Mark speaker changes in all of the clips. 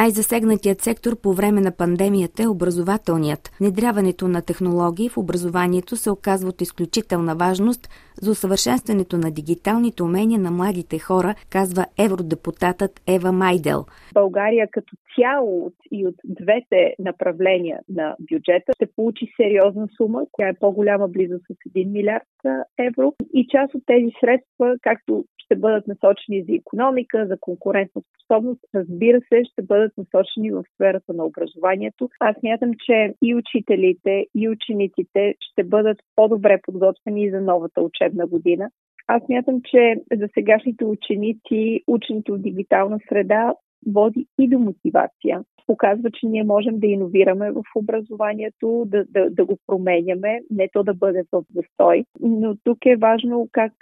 Speaker 1: Най-засегнатият сектор по време на пандемията е образователният. Внедряването на технологии в образованието се оказва от изключителна важност за усъвършенстването на дигиталните умения на младите хора, казва евродепутатът Ева Майдел.
Speaker 2: България като цяло и от двете направления на бюджета ще получи сериозна сума, която е по-голяма близо с 1 милиард евро. И част от тези средства, както ще бъдат насочени за економика, за конкурентна способност, разбира се, ще бъдат насочени в сферата на образованието. Аз мятам, че и учителите, и учениците ще бъдат по-добре подготвени за новата учебна година. Аз мятам, че за сегашните ученици ученето в дигитална среда води и до мотивация. Показва, че ние можем да иновираме в образованието, да, да, да го променяме, не то да бъде в застой. Но тук е важно как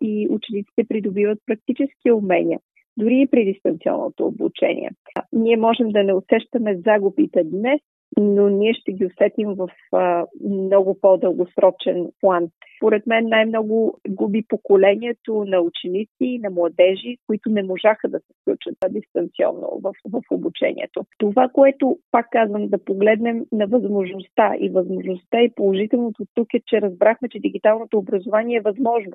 Speaker 2: и учениците придобиват практически умения дори и при дистанционното обучение. Ние можем да не усещаме загубите днес, но ние ще ги усетим в а, много по-дългосрочен план. Според мен най-много губи поколението на ученици и на младежи, които не можаха да се включат дистанционно в, в обучението. Това, което пак казвам, да погледнем на възможността и възможността и положителното тук е, че разбрахме, че дигиталното образование е възможно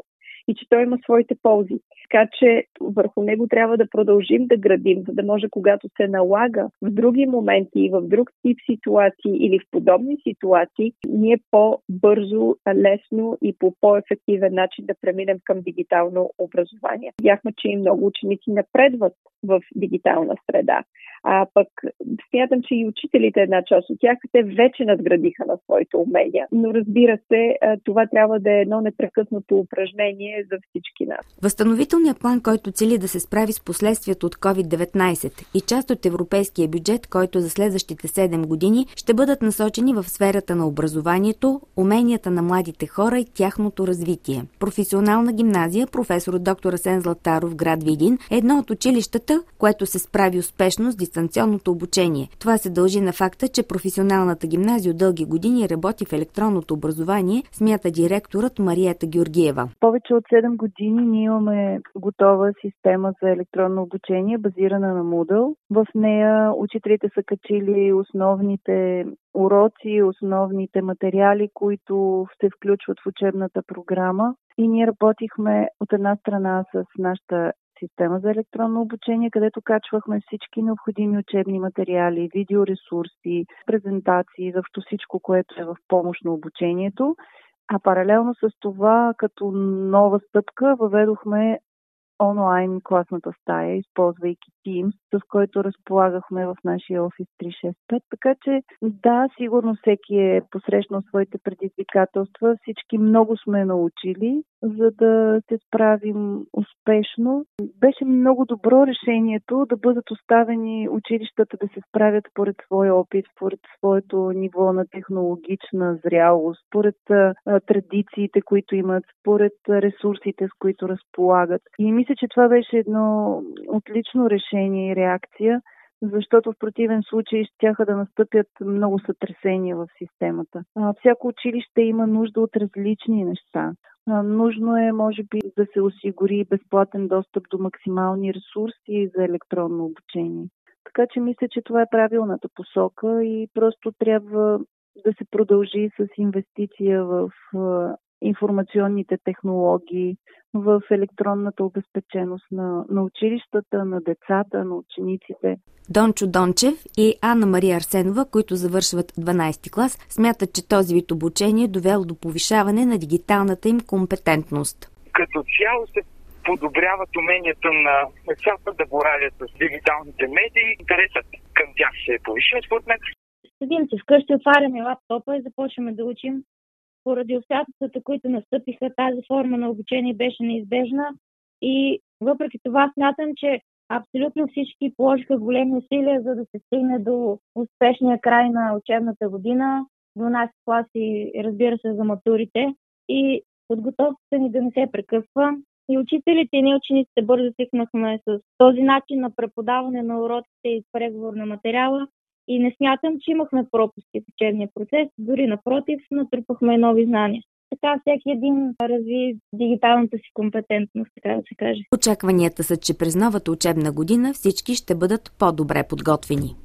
Speaker 2: и че той има своите ползи. Така че върху него трябва да продължим да градим, за да може когато се налага в други моменти и в друг тип ситуации или в подобни ситуации, ние по-бързо, лесно и по по-ефективен начин да преминем към дигитално образование. Видяхме, че и много ученици напредват в дигитална среда. А пък смятам, че и учителите, една част от тях, те вече надградиха на своите умения. Но разбира се, това трябва да е едно непрекъснато упражнение за всички нас.
Speaker 1: Възстановителният план, който цели да се справи с последствията от COVID-19 и част от европейския бюджет, който за следващите 7 години ще бъдат насочени в сферата на образованието, уменията на младите хора и тяхното развитие. Професионална гимназия, професор доктор Асен Златаров, град Видин, е едно от училищата, което се справи успешно с дистанционното обучение. Това се дължи на факта, че професионалната гимназия от дълги години работи в електронното образование, смята директорът Мариета Георгиева.
Speaker 3: Повече от 7 години ние имаме готова система за електронно обучение, базирана на Moodle. В нея учителите са качили основните уроци, основните материали, които се включват в учебната програма. И ние работихме от една страна с нашата система за електронно обучение, където качвахме всички необходими учебни материали, видеоресурси, презентации, защо всичко, което е в помощ на обучението. А паралелно с това, като нова стъпка, въведохме онлайн класната стая, използвайки Teams, с който разполагахме в нашия офис 365. Така че да, сигурно всеки е посрещнал своите предизвикателства. Всички много сме научили, за да се справим успешно. Беше много добро решението да бъдат оставени училищата да се справят според своя опит, според своето ниво на технологична зрялост, според традициите, които имат, според ресурсите, с които разполагат. И мисля, че това беше едно отлично решение и реакция, защото в противен случай ще да настъпят много сътресения в системата. Всяко училище има нужда от различни неща. Нужно е, може би, да се осигури безплатен достъп до максимални ресурси за електронно обучение. Така че мисля, че това е правилната посока и просто трябва да се продължи с инвестиция в информационните технологии, в електронната обезпеченост на, на училищата, на децата, на учениците.
Speaker 1: Дончо Дончев и Анна Мария Арсенова, които завършват 12 ти клас, смятат, че този вид обучение е довел до повишаване на дигиталната им компетентност.
Speaker 4: Като цяло се подобряват уменията на децата да боравят с дигиталните медии. Интересът към тях се е повишил, според мен.
Speaker 5: Седим си вкъщи, отваряме лаптопа и започваме да учим поради обстоятелствата, които настъпиха, тази форма на обучение беше неизбежна. И въпреки това смятам, че абсолютно всички положиха големи усилия, за да се стигне до успешния край на учебната година, до нас класи, разбира се, за матурите. И подготовката ни да не се прекъсва. И учителите и ние учениците бързо свикнахме с този начин на преподаване на уроците и преговор на материала, и не смятам, че имахме пропуски в учебния процес, дори напротив, натрупахме нови знания. така всеки един разви дигиталната си компетентност, така да се каже.
Speaker 1: Очакванията са, че през новата учебна година всички ще бъдат по-добре подготвени.